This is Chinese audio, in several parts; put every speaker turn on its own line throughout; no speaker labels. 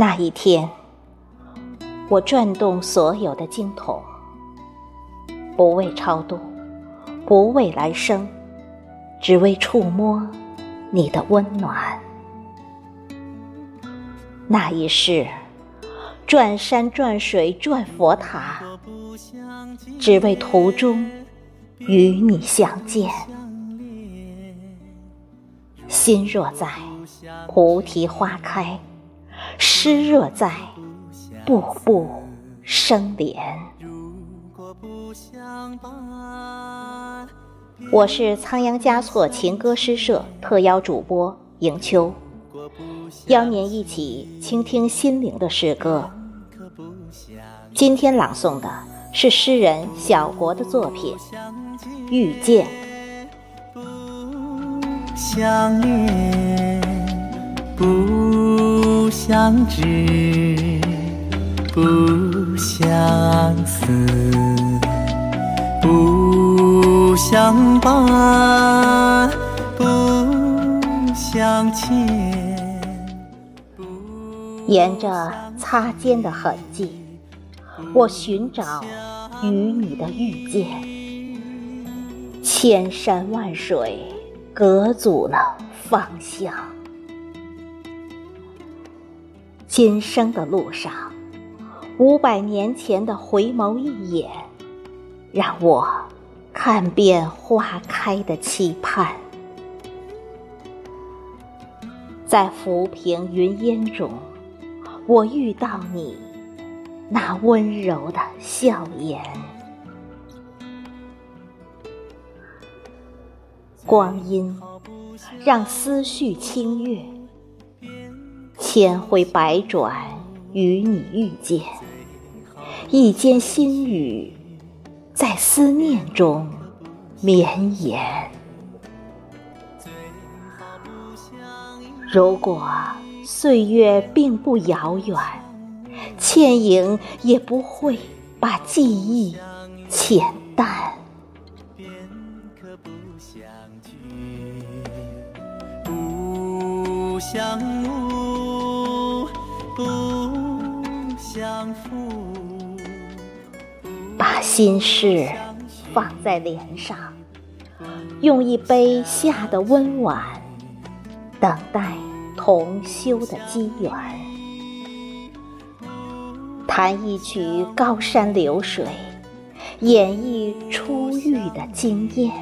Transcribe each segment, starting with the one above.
那一天，我转动所有的经筒，不为超度，不为来生，只为触摸你的温暖。那一世，转山转水转佛塔，只为途中与你相见。心若在，菩提花开；诗若在，步步生莲。我是仓央嘉措情歌诗社特邀主播迎秋，邀您一起倾听心灵的诗歌。今天朗诵的是诗人小国的作品《遇见》。
相恋，不相知，不相思，不相伴，不相欠。
沿着擦肩的痕迹，我寻找与你的遇见，千山万水。隔阻了方向。今生的路上，五百年前的回眸一眼，让我看遍花开的期盼。在浮萍云烟中，我遇到你那温柔的笑颜。光阴让思绪清越，千回百转与你遇见，一间心语在思念中绵延。如果岁月并不遥远，倩影也不会把记忆浅淡。相聚，不相慕，把心事放在脸上，用一杯夏的温婉，等待同修的机缘。弹一曲高山流水，演绎初遇的惊艳。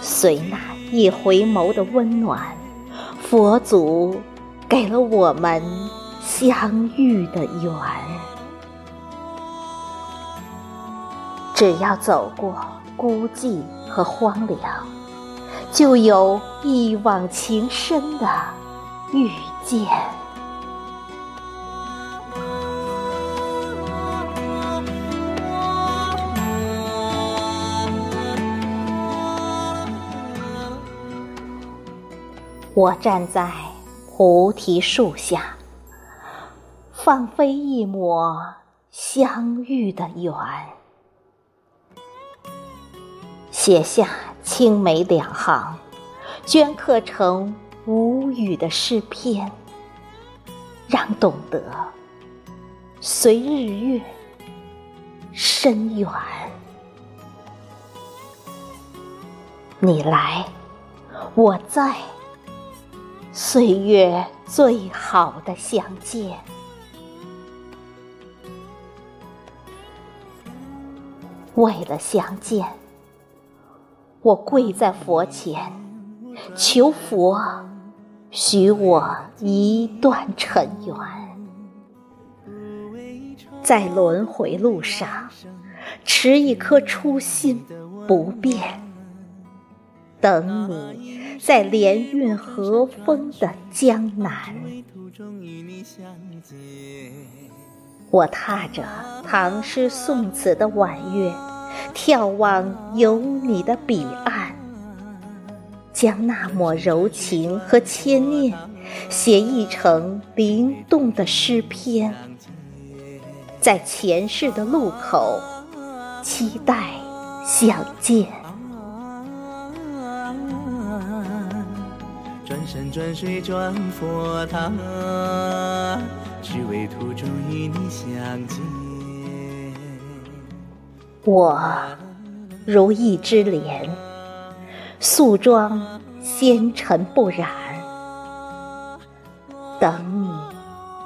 随那一回眸的温暖，佛祖给了我们相遇的缘。只要走过孤寂和荒凉，就有一往情深的遇见。我站在菩提树下，放飞一抹相遇的缘，写下青梅两行，镌刻成无语的诗篇，让懂得随日月深远。你来，我在。岁月最好的相见，为了相见，我跪在佛前，求佛许我一段尘缘，在轮回路上，持一颗初心不变。等你，在连运和风的江南。我踏着唐诗宋词的婉约，眺望有你的彼岸，将那抹柔情和牵念，写意成灵动的诗篇。在前世的路口，期待相见。
转山转水转佛塔，
我如一枝莲，素妆纤尘不染，等你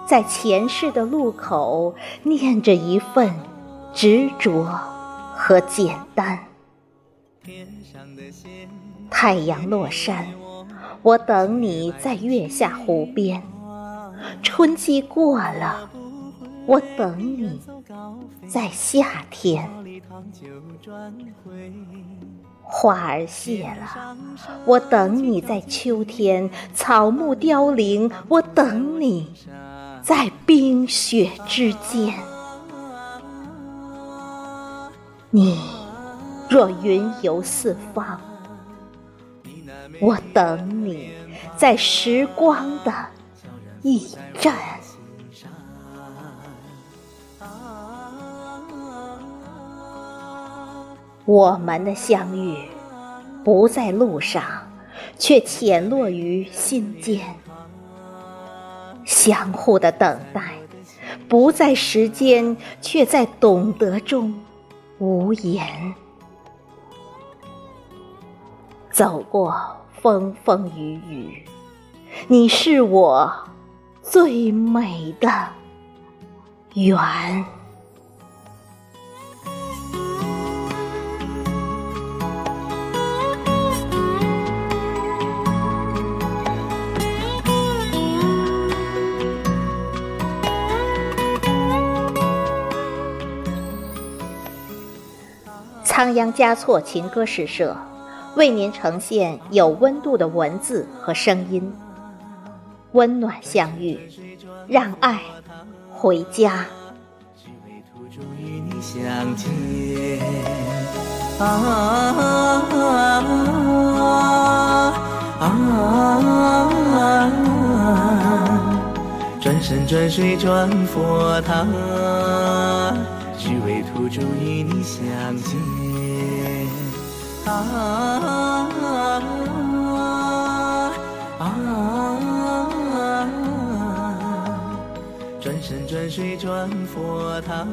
在前世的路口，念着一份执着和简单。太阳落山，我等你在月下湖边；春季过了，我等你。在夏天。花儿谢了，我等你在秋天；草木凋零，我等你在冰雪之间。你若云游四方，我等你在时光的驿站。我们的相遇不在路上，却潜落于心间；相互的等待不在时间，却在懂得中无言。走过风风雨雨，你是我最美的远。仓央嘉措情歌诗社为您呈现有温度的文字和声音，温暖相遇，让爱回家。
啊啊啊！转山转水转佛塔。只为途中与你相见。啊啊啊！山转水转佛塔，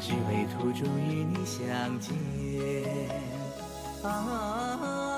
只为途中与你相见。啊。